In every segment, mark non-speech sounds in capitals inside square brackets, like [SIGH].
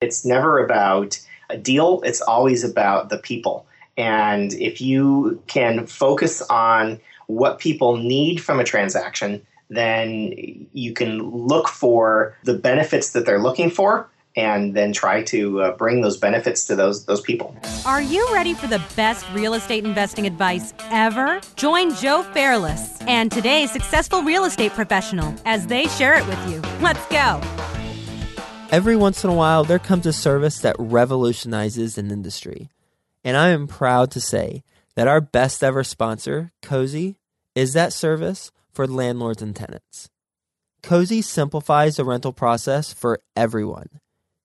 It's never about a deal, it's always about the people. And if you can focus on what people need from a transaction, then you can look for the benefits that they're looking for and then try to uh, bring those benefits to those those people. Are you ready for the best real estate investing advice ever? Join Joe Fairless and today's successful real estate professional as they share it with you. Let's go. Every once in a while, there comes a service that revolutionizes an industry. And I am proud to say that our best ever sponsor, Cozy, is that service for landlords and tenants. Cozy simplifies the rental process for everyone.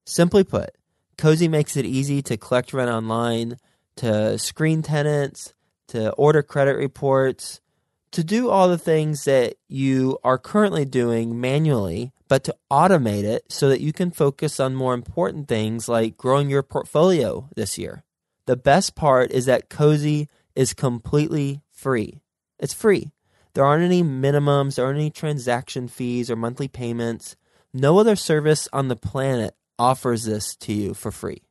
Simply put, Cozy makes it easy to collect rent online, to screen tenants, to order credit reports, to do all the things that you are currently doing manually, but to automate it so that you can focus on more important things like growing your portfolio this year. The best part is that Cozy is completely free. It's free. There aren't any minimums, there aren't any transaction fees or monthly payments. No other service on the planet offers this to you for free.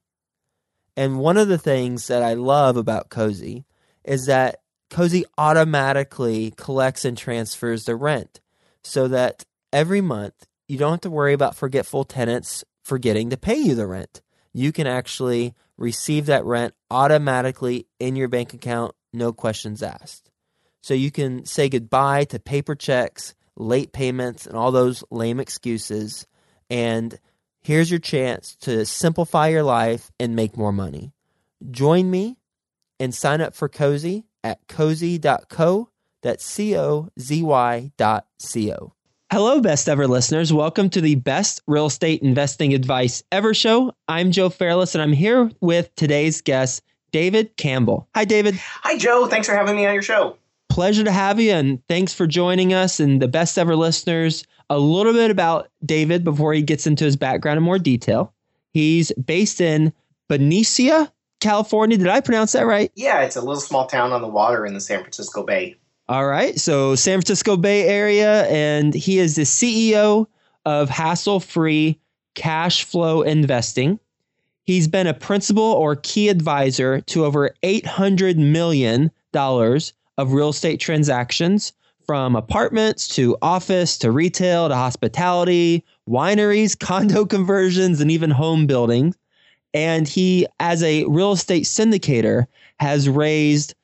And one of the things that I love about Cozy is that Cozy automatically collects and transfers the rent so that every month you don't have to worry about forgetful tenants forgetting to pay you the rent. You can actually receive that rent automatically in your bank account, no questions asked. So you can say goodbye to paper checks, late payments, and all those lame excuses and Here's your chance to simplify your life and make more money. Join me and sign up for Cozy at cozy.co. That's C O Z Y dot C O. Hello, best ever listeners. Welcome to the best real estate investing advice ever show. I'm Joe Fairless, and I'm here with today's guest, David Campbell. Hi, David. Hi, Joe. Thanks for having me on your show. Pleasure to have you, and thanks for joining us. And the best ever listeners, a little bit about David before he gets into his background in more detail. He's based in Benicia, California. Did I pronounce that right? Yeah, it's a little small town on the water in the San Francisco Bay. All right. So, San Francisco Bay area, and he is the CEO of Hassle Free Cash Flow Investing. He's been a principal or key advisor to over $800 million of real estate transactions from apartments to office to retail to hospitality, wineries, [LAUGHS] condo conversions, and even home buildings. And he, as a real estate syndicator, has raised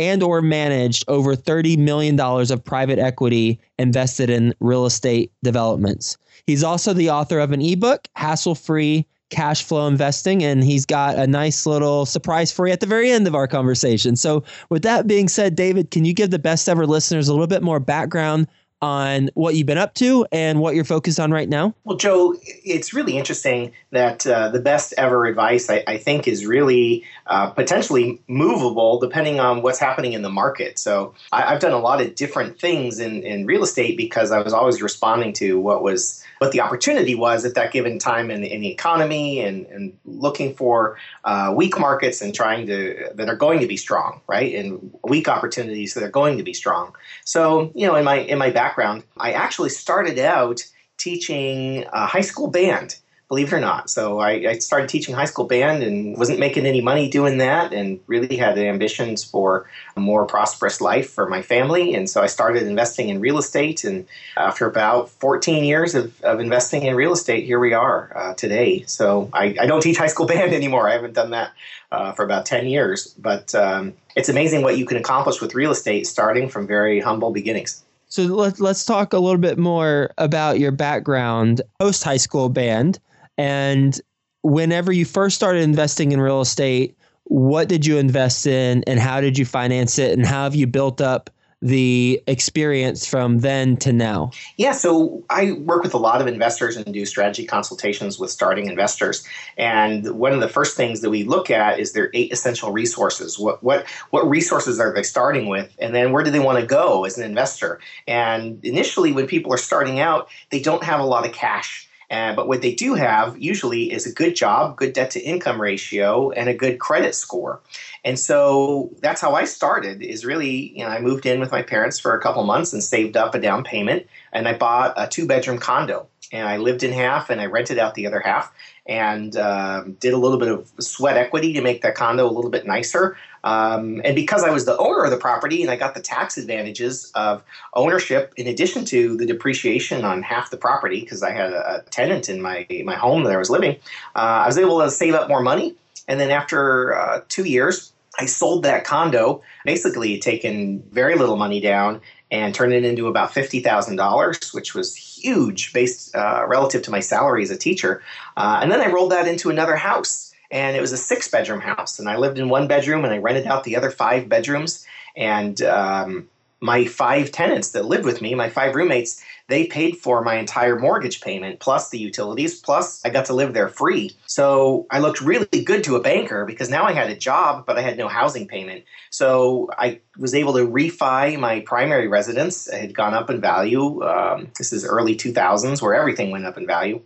and or managed over $30 million of private equity invested in real estate developments. He's also the author of an ebook, Hassle Free cash flow investing, and he's got a nice little surprise for you at the very end of our conversation. So, with that being said, David, can you give the best ever listeners a little bit more background on what you've been up to and what you're focused on right now? Well, Joe, it's really interesting that uh, the best ever advice, I, I think, is really uh, potentially movable depending on what's happening in the market. So I, have done a lot of different things in, in real estate because I was always responding to what was what the opportunity was at that given time in, in the economy and, and looking for uh, weak markets and trying to that are going to be strong, right? And weak opportunities that are going to be strong. So you know, in my in my background, I actually started out teaching a high school band believe it or not. So I, I, started teaching high school band and wasn't making any money doing that and really had ambitions for a more prosperous life for my family. And so I started investing in real estate. And after about 14 years of, of investing in real estate, here we are uh, today. So I, I, don't teach high school [LAUGHS] band anymore. I haven't done that uh, for about 10 years. But um, it's amazing what you can accomplish with real estate starting from very humble beginnings. So let's let's talk a little bit more about your background post high school band. And whenever you first started investing in real estate, what did you invest in and how did you finance it and how have you built up the experience from then to now? Yeah, so I work with a lot of investors and do strategy consultations with starting investors. And one of the first things that we look at is their eight essential resources. What what what resources are they starting with? And then where do they want to go as an investor? And initially when people are starting out, they don't have a lot of cash but what they do have usually is a good job, good debt to income ratio, and a good credit score. And so that's how I started. Is really, you know, I moved in with my parents for a couple months and saved up a down payment and I bought a two bedroom condo. And I lived in half and I rented out the other half and um, did a little bit of sweat equity to make that condo a little bit nicer. Um, and because I was the owner of the property and I got the tax advantages of ownership, in addition to the depreciation on half the property, because I had a, tenant in my my home that I was living, uh, I was able to save up more money. And then after uh, two years, I sold that condo, basically taken very little money down and turned it into about $50,000, which was huge based uh, relative to my salary as a teacher. Uh, and then I rolled that into another house. And it was a six bedroom house. And I lived in one bedroom and I rented out the other five bedrooms. And um, my five tenants that lived with me, my five roommates, they paid for my entire mortgage payment plus the utilities plus i got to live there free. So i looked really good to a banker because now i had a job but i had no housing payment. So i was able to refi my primary residence. It had gone up in value um, this is early 2000s where everything went up in value.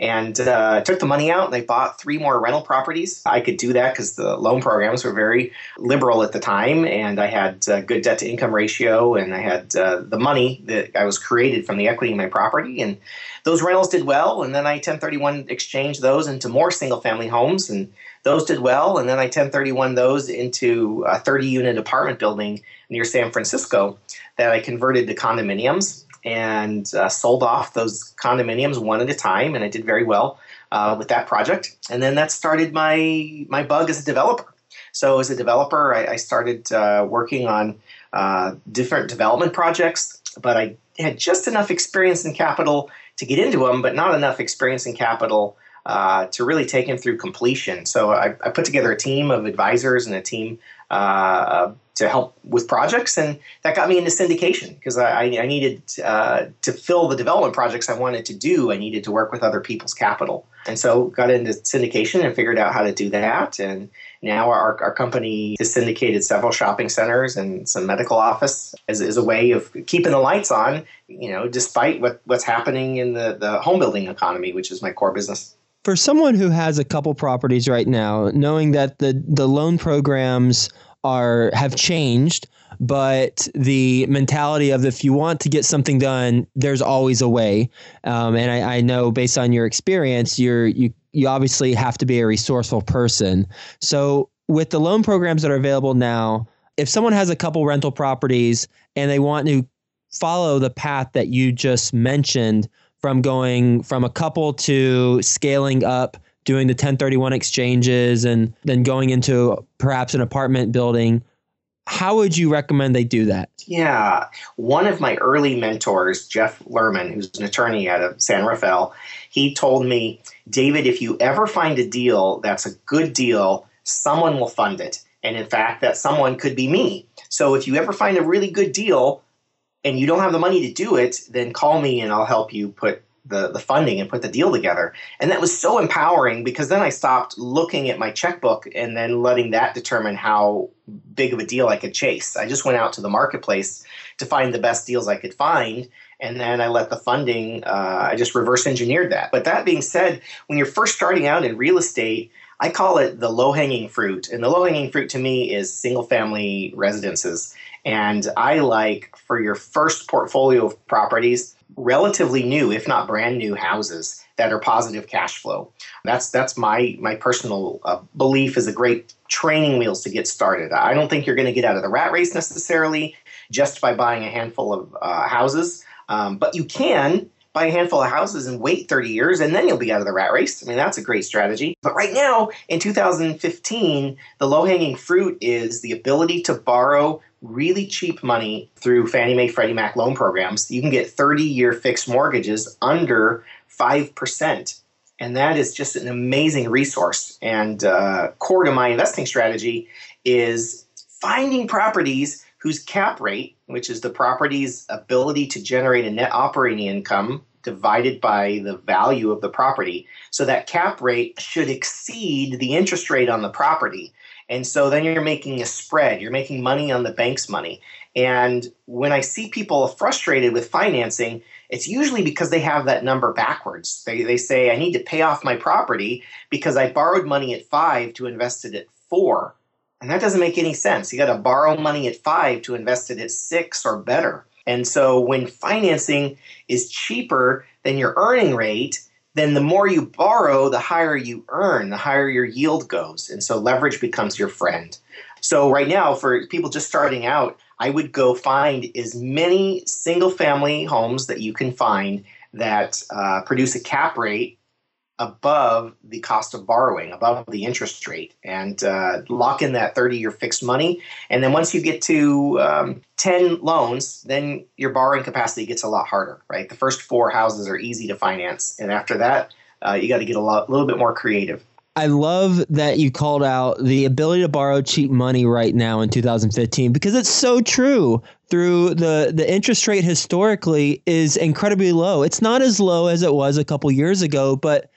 And uh, took the money out and I bought three more rental properties. I could do that because the loan programs were very liberal at the time, and I had a good debt to income ratio, and I had uh, the money that I was created from the equity in my property, and those rentals did well. And then I 1031 exchanged those into more single family homes, and those did well. And then I 1031 those into a 30 unit apartment building near San Francisco that I converted to condominiums and uh, sold off those condominiums one at a time, and I did very well uh, with that project. And then that started my my bug as a developer. So as a developer, I, I started uh, working on uh, different development projects, but I had just enough experience and capital to get into them, but not enough experience and capital uh, to really take them through completion. So I, I, put together a team of advisors and a team uh, to help with projects, and that got me into syndication because I, I, needed uh, to fill the development projects I wanted to do. I needed to work with other people's capital, and so got into syndication and figured out how to do that. And now our, our company has syndicated several shopping centers and some medical office as, as a way of keeping the lights on. You know, despite what, what's happening in the, the home building economy, which is my core business for someone who has a couple properties right now, knowing that the the loan programs are have changed, but the mentality of if you want to get something done, there's always a way. Um, and I, I know based on your experience, you're you you obviously have to be a resourceful person. So with the loan programs that are available now, if someone has a couple rental properties and they want to follow the path that you just mentioned from going from a couple to scaling up doing the 1031 exchanges and then going into perhaps an apartment building. How would you recommend they do that? Yeah. One of my early mentors jeff lerman who's an attorney out of san rafael he told me david if you ever find a deal that's a good deal someone will fund it. And in fact that someone could be me. So if you ever find a really good deal and you don't have the money to do it, then call me and I'll help you put the, the funding and put the deal together. And that was so empowering because then I stopped looking at my checkbook and then letting that determine how big of a deal I could chase. I just went out to the marketplace to find the best deals I could find. And then I let the funding, uh, I just reverse engineered that. But that being said, when you're first starting out in real estate, I call it the low hanging fruit. And the low hanging fruit to me is single family residences. And I like for your first portfolio of properties, relatively new, if not brand new houses that are positive cash flow. That's that's my my personal uh, belief is a great training wheels to get started. I don't think you're going to get out of the rat race necessarily just by buying a handful of uh, houses, um, but you can buy a handful of houses and wait 30 years and then you'll be out of the rat race. I mean, that's a great strategy. But right now, in 2015, the low hanging fruit is the ability to borrow really cheap money through Fannie Mae, Freddie Mac loan programs. You can get 30 year fixed mortgages under 5%. And that is just an amazing resource. And uh, core to my investing strategy is finding properties whose cap rate, which is the property's ability to generate a net operating income divided by the value of the property. So that cap rate should exceed the interest rate on the property. And so then you're making a spread, you're making money on the bank's money. And when I see people frustrated with financing, it's usually because they have that number backwards. They, they say, I need to pay off my property because I borrowed money at five to invest it at four. And that doesn't make any sense. You got to borrow money at five to invest it at six or better. And so when financing is cheaper than your earning rate, then the more you borrow, the higher you earn, the higher your yield goes. And so leverage becomes your friend. So right now, for people just starting out, I would go find as many single family homes that you can find that uh, produce a cap rate above the cost of borrowing, above the interest rate, and uh, lock in that 30 year fixed money. And then once you get to um, 10 loans, then your borrowing capacity gets a lot harder, right? The first four houses are easy to finance. And after that, uh, you got to get a lot, little bit more creative. I love that you called out the ability to borrow cheap money right now in 2015 because it's so true. Through the the interest rate historically is incredibly low. It's not as low as it was a couple years ago, but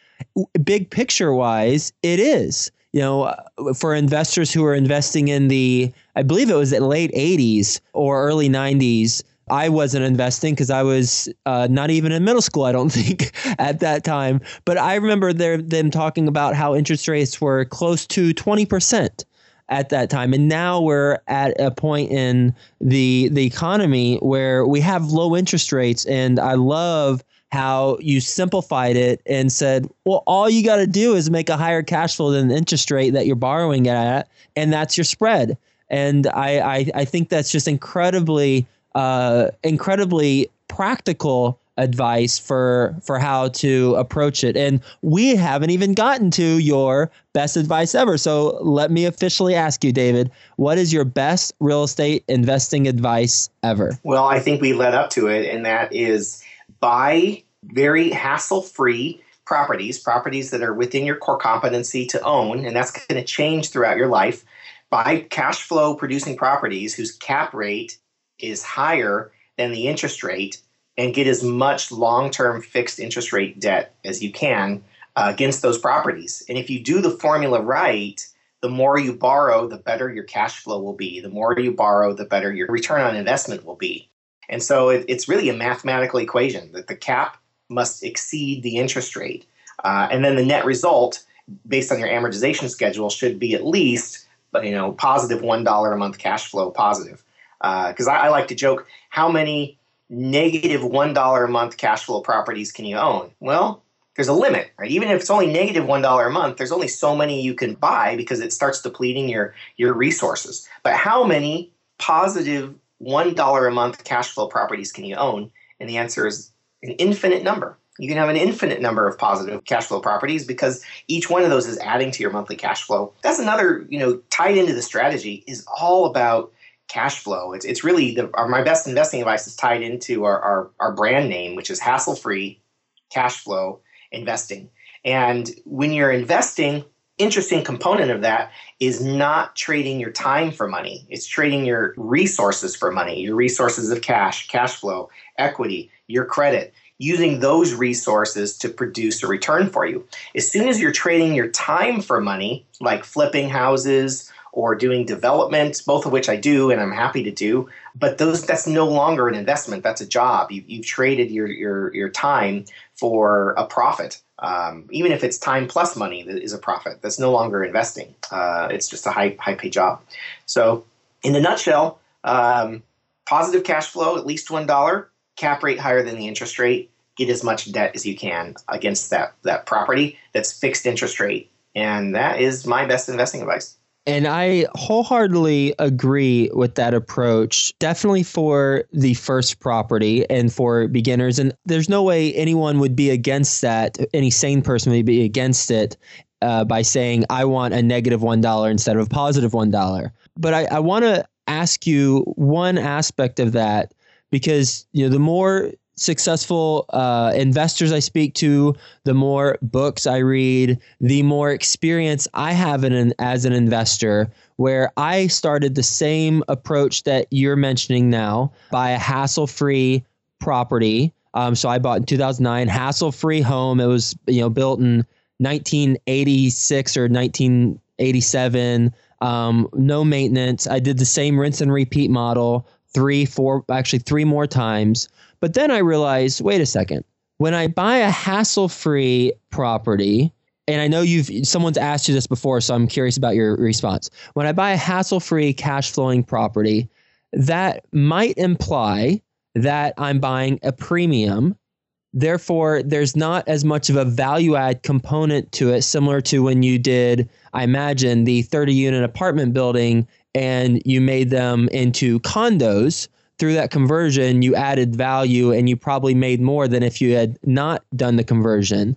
big picture wise, it is. You know, uh, for investors who are investing in the, I believe it was late 80s or early 90s, I wasn't investing because I was uh, not even in middle school, I don't [LAUGHS] think, at that time. But I remember them talking about how interest rates were close to 20% at that time. And now we're at a point in the the economy where we have low interest rates. And I love how you simplified it and said, well, all you got to do is make a higher cash flow than the interest rate that you're borrowing at, and that's your spread. And I, I, I think that's just incredibly, uh, incredibly practical advice for for how to approach it. And we haven't even gotten to your best advice ever. So let me officially ask you, David, what is your best real estate investing advice ever? Well, I think we led up to it, and that is buy very hassle free properties, properties that are within your core competency to own, and that's going to change throughout your life. Buy cash flow producing properties whose cap rate is higher than the interest rate and get as much long term fixed interest rate debt as you can uh, against those properties. And if you do the formula right, the more you borrow, the better your cash flow will be. The more you borrow, the better your return on investment will be. And so it, it's really a mathematical equation that the cap must exceed the interest rate. Uh, and then the net result, based on your amortization schedule, should be at least you know positive one dollar a month cash flow positive. Because uh, I, I like to joke, how many negative one dollar a month cash flow properties can you own? Well, there's a limit, right? Even if it's only negative one dollar a month, there's only so many you can buy because it starts depleting your your resources. But how many positive one dollar a month cash flow properties can you own? And the answer is an infinite number. You can have an infinite number of positive cash flow properties because each one of those is adding to your monthly cash flow. That's another, you know, tied into the strategy is all about cash flow. It's, it's really the, our, my best investing advice is tied into our, our, our brand name, which is hassle free cash flow investing. And when you're investing, interesting component of that is not trading your time for money. It's trading your resources for money, your resources of cash, cash flow, equity, your credit, using those resources to produce a return for you. As soon as you're trading your time for money, like flipping houses or doing development, both of which I do and I'm happy to do, but those that's no longer an investment. That's a job. You, have traded your, your, your time for a profit. Um, even if it's time plus money that is a profit, that's no longer investing. Uh, it's just a high high pay job. So, in a nutshell, um, positive cash flow at least one dollar, cap rate higher than the interest rate. Get as much debt as you can against that that property that's fixed interest rate, and that is my best investing advice. And I wholeheartedly agree with that approach, definitely for the first property and for beginners. And there's no way anyone would be against that. Any sane person would be against it uh, by saying, I want a negative 1 instead of a positive 1. But I, I want to ask you one aspect of that because you know the more successful uh, investors I speak to, the more books I read, the more experience I have in an, as an investor. Where I started the same approach that you're mentioning now, buy a hassle-free property. Um, so I bought in 2009, hassle-free home. It was you know built in 1986 or 1987. Um, no maintenance. I did the same rinse and repeat model three, four, actually three more times. But then I realized, wait a second. When I buy a hassle-free property, and I know you've someone's asked you this before, so I'm curious about your response. When I buy a hassle-free cash flowing property, that might imply that I'm buying a premium. Therefore, there's not as much of a value add component to it, similar to when you did, I imagine, the 30 unit apartment building and you made them into condos. Through that conversion, you added value and you probably made more than if you had not done the conversion.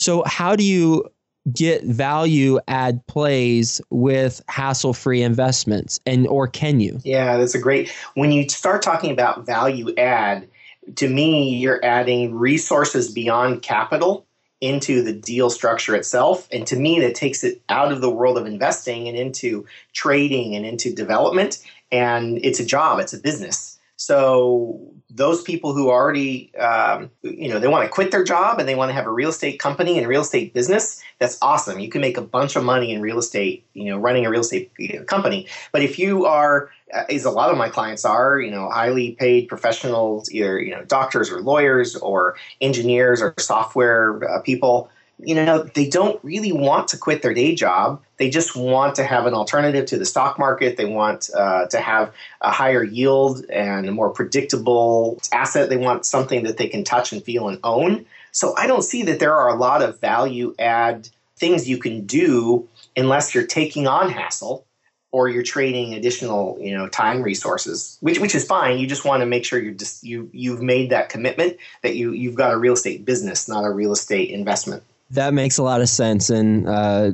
So, how do you get value add plays with hassle free investments? And or can you? Yeah that's a great when you start talking about value add to me you're adding resources beyond capital into the deal structure itself. And to me that takes it out of the world of investing and into trading and into development. And it's a job it's a business so those people who already, um, you know, they want to quit their job and they want to have a real estate company and real estate business, that's awesome. You can make a bunch of money in real estate, you know, running a real estate company. But if you are, uh, as a lot of my clients are, you know, highly paid professionals, either, you know, doctors or lawyers or engineers or software uh, people, you know, they don't really want to quit their day job. They just want to have an alternative to the stock market. They want uh, to have a higher yield and a more predictable asset. They want something that they can touch and feel and own. So I don't see that there are a lot of value add things you can do unless you're taking on hassle or you're trading additional you know time resources which which is fine you just want to make sure you're just you you've made that commitment that you you've got a real estate business not a real estate investment that makes a lot of sense and uh,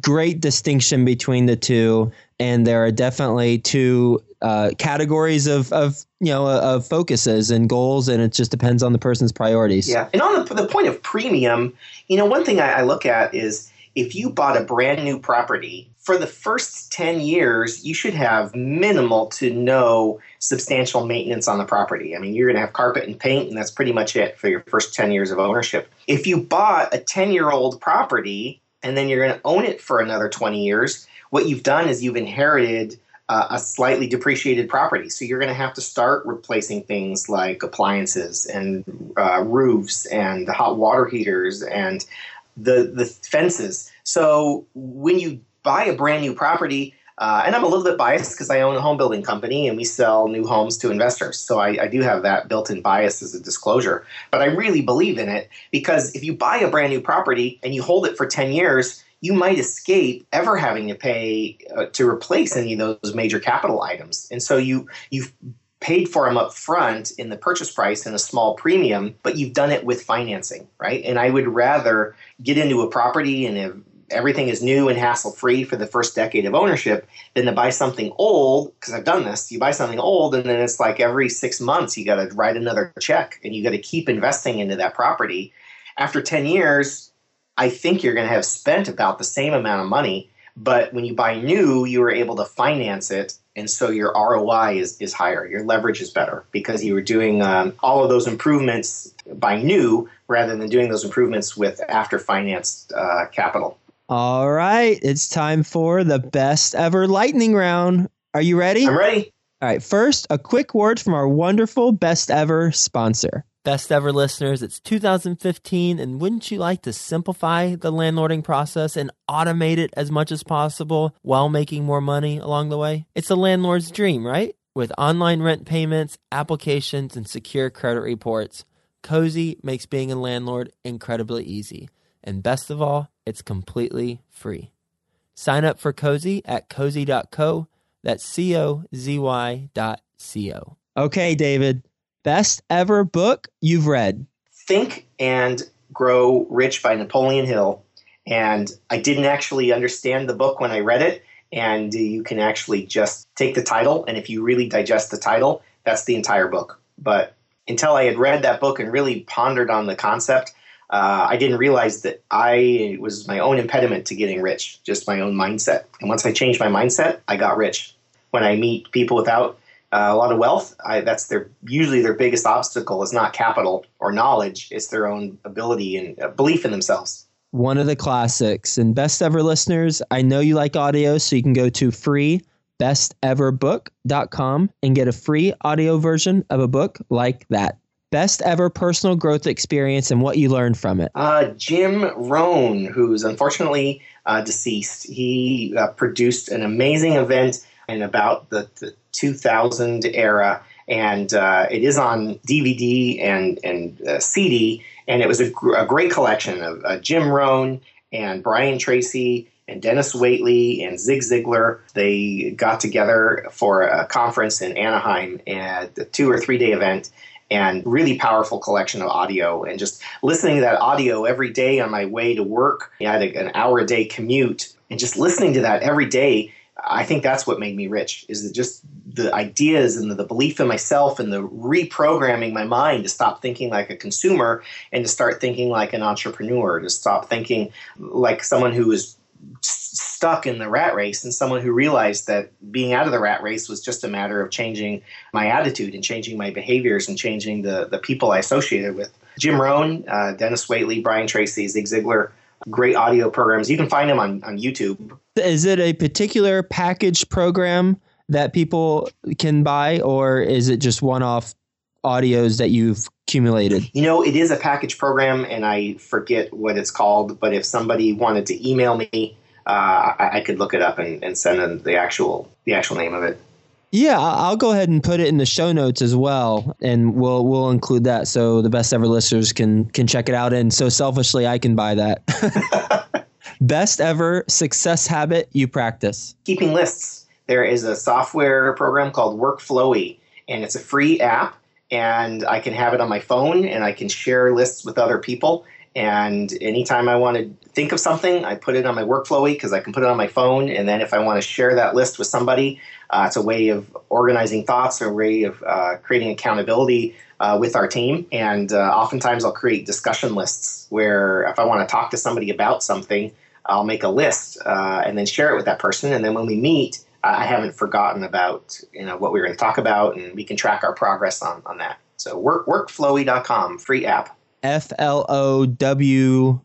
great distinction between the two. And there are definitely two uh, categories of, of you know of focuses and goals, and it just depends on the person's priorities. Yeah, and on the, the point of premium, you know, one thing I, I look at is if you bought a brand new property for the first 10 years, you should have minimal to no substantial maintenance on the property. I mean, you're going to have carpet and paint, and that's pretty much it for your first 10 years of ownership. If you bought a 10 year old property and then you're going to own it for another 20 years, what you've done is you've inherited uh, a slightly depreciated property. So you're going to have to start replacing things like appliances and uh, roofs and the hot water heaters and the the fences. So when you buy a brand new property, uh, and I'm a little bit biased because I own a home building company and we sell new homes to investors. So I, I, do have that built in bias as a disclosure. But I really believe in it because if you buy a brand new property and you hold it for 10 years, you might escape ever having to pay uh, to replace any of those major capital items. And so you you've paid for them up front in the purchase price and a small premium, but you've done it with financing, right? And I would rather get into a property and everything is new and hassle free for the first decade of ownership than to buy something old because I've done this. You buy something old and then it's like every six months you got to write another check and you got to keep investing into that property. After 10 years, I think you're going to have spent about the same amount of money. But when you buy new, you are able to finance it. And so your ROI is, is higher. Your leverage is better because you were doing um, all of those improvements by new rather than doing those improvements with after financed uh, capital. All right, it's time for the best ever lightning round. Are you ready? I'm ready. All right, first, a quick word from our wonderful best ever sponsor. Best ever listeners, it's 2015, and wouldn't you like to simplify the landlording process and automate it as much as possible while making more money along the way? It's a landlord's dream, right? With online rent payments, applications, and secure credit reports, Cozy makes being a landlord incredibly easy. And best of all, it's completely free. Sign up for Cozy at cozy.co. That's C O Z Y dot C O. Okay, David. Best ever book you've read? Think and Grow Rich by Napoleon Hill. And I didn't actually understand the book when I read it. And you can actually just take the title. And if you really digest the title, that's the entire book. But until I had read that book and really pondered on the concept, uh, I didn't realize that I was my own impediment to getting rich, just my own mindset. And once I changed my mindset, I got rich. When I meet people without uh, a lot of wealth, I, that's their usually their biggest obstacle is not capital or knowledge; it's their own ability and uh, belief in themselves. One of the classics and best ever listeners. I know you like audio, so you can go to free besteverbook.com and get a free audio version of a book like that best ever personal growth experience and what you learned from it? Uh, Jim Rohn, who's unfortunately uh, deceased, he uh, produced an amazing event in about the, the 2000 era. and uh, it is on DVD and and uh, CD, and it was a, gr- a great collection of uh, Jim Rohn and Brian Tracy and Dennis Waitley and Zig Ziglar. They got together for a conference in Anaheim at a two or three day event and really powerful collection of audio and just listening to that audio every day on my way to work. I had an hour a day commute and just listening to that every day. I think that's what made me rich is that just the ideas and the, the belief in myself and the reprogramming my mind to stop thinking like a consumer and to start thinking like an entrepreneur, to stop thinking like someone who is stuck in the rat race and someone who realized that being out of the rat race was just a matter of changing my attitude and changing my behaviors and changing the, the people I associated with. Jim Rohn, uh, Dennis Waitley, Brian Tracy, Zig Ziglar, great audio programs. You can find them on, on YouTube. Is it a particular package program that people can buy, or is it just one off audios that you've accumulated? You know, it is a package program, and I forget what it's called. But if somebody wanted to email me, uh, I, I, could look it up and, and send them the actual the actual name of it. Yeah, I'll go ahead and put it in the show notes as well, and we'll we'll include that so the best ever listeners can can check it out. And so selfishly, I can buy that. [LAUGHS] best ever success habit you practice? Keeping lists. There is a software program called Workflowy, and it's a free app and I can have it on my phone and I can share lists with other people. And anytime I want to think of something, I put it on my workflowy because I can put it on my phone. And then if I want to share that list with somebody, uh, it's a way of organizing thoughts, a way of uh, creating accountability uh, with our team. And uh, oftentimes I'll create discussion lists where if I want to talk to somebody about something, I'll make a list uh, and then share it with that person. And then when we meet, I haven't forgotten about you know what we are going to talk about, and we can track our progress on, on that. So work workflowy.com, free app. F L O W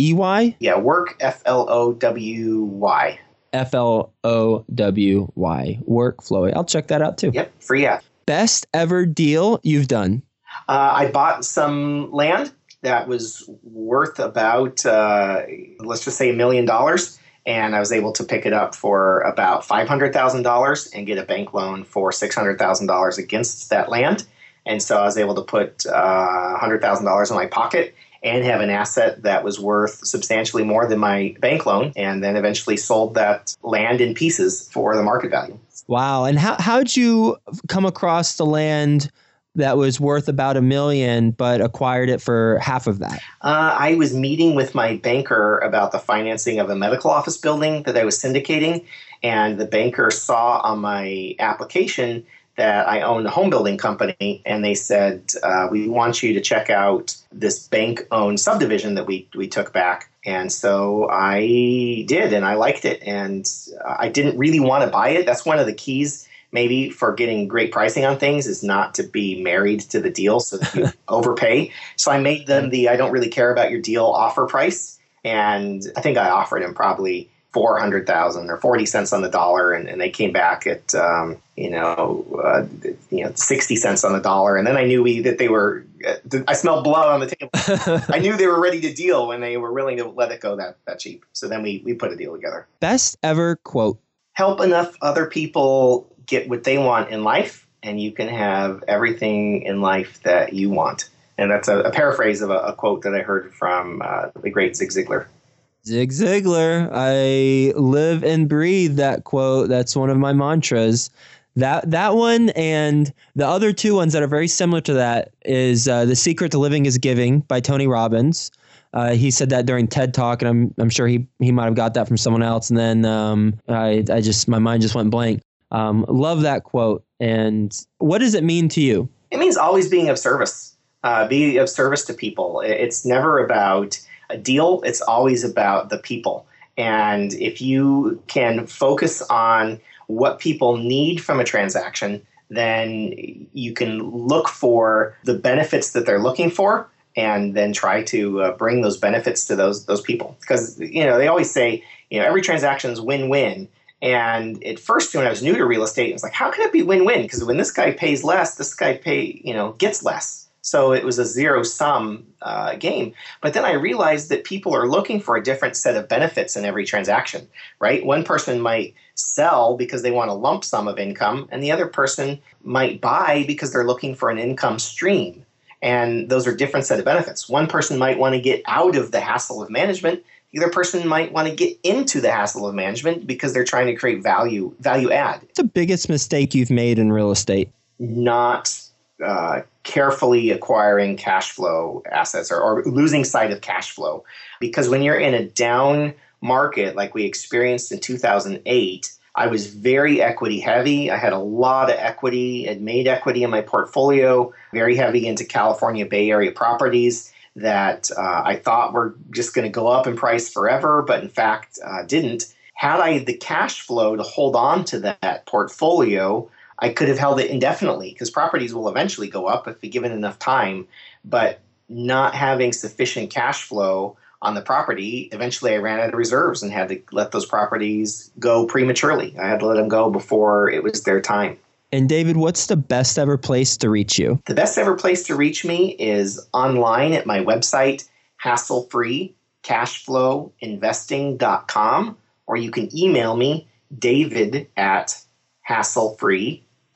E Y? Yeah, work F L O W Y. F L O W Y. Workflowy. I'll check that out too. Yep, free app. Best ever deal you've done? Uh, I bought some land that was worth about, uh, let's just say, a million dollars and I was able to pick it up for about $500,000 and get a bank loan for $600,000 against that land. And so I was able to put uh, $100,000 in my pocket and have an asset that was worth substantially more than my bank loan, and then eventually sold that land in pieces for the market value. Wow. And how, how'd you come across the land? that was worth about a million, but acquired it for half of that? Uh, I was meeting with my banker about the financing of a medical office building that I was syndicating, and the banker saw on my application that I own a home building company, and they said, uh, "We want you to check out this bank-owned subdivision that we we took back." And so I did, and I liked it, and I didn't really want to buy it. That's one of the keys maybe for getting great pricing on things is not to be married to the deal so that you [LAUGHS] overpay. So I made them the I don't really care about your deal offer price. And I think I offered them probably 400,000 or 40 cents on the dollar. And, and they came back at, um, you know, uh, you know, 60 cents on the dollar. And then I knew we, that they were, uh, I smelled blood on the table. I knew they were ready to deal when they were willing to let it go that, that cheap. So then we, we put a deal together. Best ever quote. Help enough other people get what they want in life, and you can have everything in life that you want. And that's a, a paraphrase of a, a, quote that I heard from uh, the great Zig Ziglar. Zig Ziglar, I live and breathe that quote. That's one of my mantras. That that one and the other two ones that are very similar to that is uh, "The Secret to Living Is Giving" by Tony Robbins. Uh, he said that during TED Talk, and I'm I'm sure he he might have got that from someone else. And then um, I I just my mind just went blank. Um, love that quote. And what does it mean to you? It means always being of service, uh, be of service to people. It's never about a deal, it's always about the people. And if you can focus on what people need from a transaction, then you can look for the benefits that they're looking for and then try to uh, bring those benefits to those those people because you know they always say you know every transaction is win-win and at first, when I was new to real estate, it was like, how can it be win-win? Because when this guy pays less, this guy pay you know gets less. So it was a zero sum uh, game. But then I realized that people are looking for a different set of benefits in every transaction, right? One person might sell because they want a lump sum of income, and the other person might buy because they're looking for an income stream. And those are different set of benefits. One person might want to get out of the hassle of management. The other person might want to get into the hassle of management because they're trying to create value value add. What's the biggest mistake you've made in real estate? Not uh, carefully acquiring cash flow assets or, or losing sight of cash flow. Because when you're in a down market like we experienced in 2008, I was very equity heavy. I had a lot of equity, had made equity in my portfolio, very heavy into California Bay Area properties that uh, I thought were just going to go up in price forever, but in fact uh, didn't. Had I the cash flow to hold on to that portfolio, I could have held it indefinitely because properties will eventually go up if given enough time. But not having sufficient cash flow on the property, eventually I ran out of reserves and had to let those properties go prematurely. I had to let them go before it was their time. And David, what's the best ever place to reach you? The best ever place to reach me is online at my website, hasslefreecashflowinvesting.com, or you can email me, david at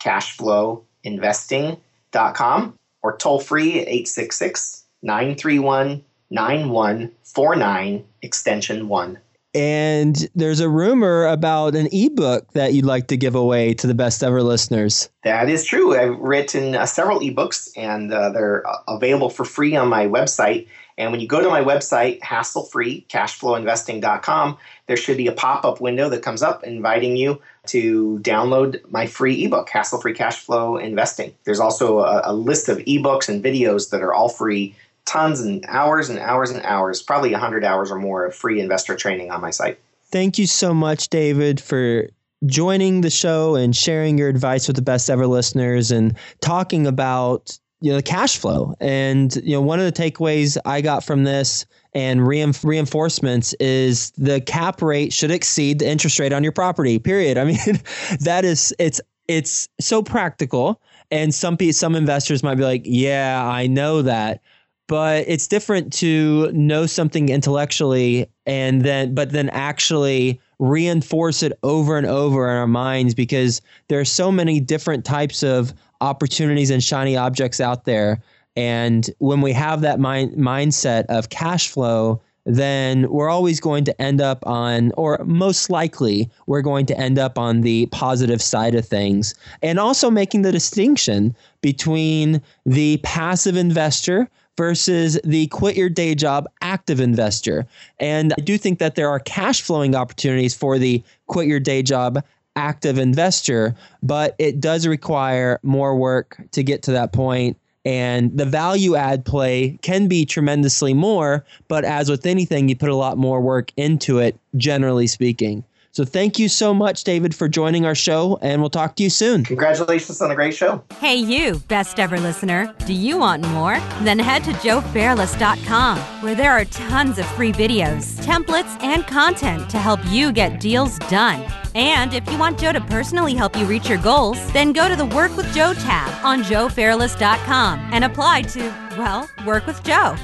hasslefreecashflowinvesting.com, or toll free at 866 931 9149, extension 1. And there's a rumor about an ebook that you'd like to give away to the best ever listeners. That is true. I've written uh, several ebooks and uh, they're uh, available for free on my website. And when you go to my website, hasslefreecashflowinvesting.com, there should be a pop up window that comes up inviting you to download my free ebook, Hassle Free Cash Flow Investing. There's also a, a list of ebooks and videos that are all free tons and hours and hours and hours, probably 100 hours or more of free investor training on my site. Thank you so much, David, for joining the show and sharing your advice with the best ever listeners and talking about you know the cash flow. And you know one of the takeaways i got from this and reinforcements is the cap rate should exceed the interest rate on your property period. I mean [LAUGHS] that is it's it's so practical. And some some investors might be like yeah i know that. But it's different to know something intellectually and then but then actually reinforce it over and over in our minds because there are so many different types of opportunities and shiny objects out there and when we have that mind mindset of cash flow then we're always going to end up on, or most likely, we're going to end up on the positive side of things. And also making the distinction between the passive investor versus the quit your day job active investor. And I do think that there are cash flowing opportunities for the quit your day job active investor, but it does require more work to get to that point. And the value add play can be tremendously more, but as with anything, you put a lot more work into it, generally speaking. So thank you so much, David, for joining our show, and we'll talk to you soon. Congratulations on a great show. Hey, you, best ever listener. Do you want more? Then head to joefairless.com, where there are tons of free videos, templates, and content to help you get deals done. And if you want Joe to personally help you reach your goals, then go to the Work with Joe tab on joefairless.com and apply to, well, work with Joe.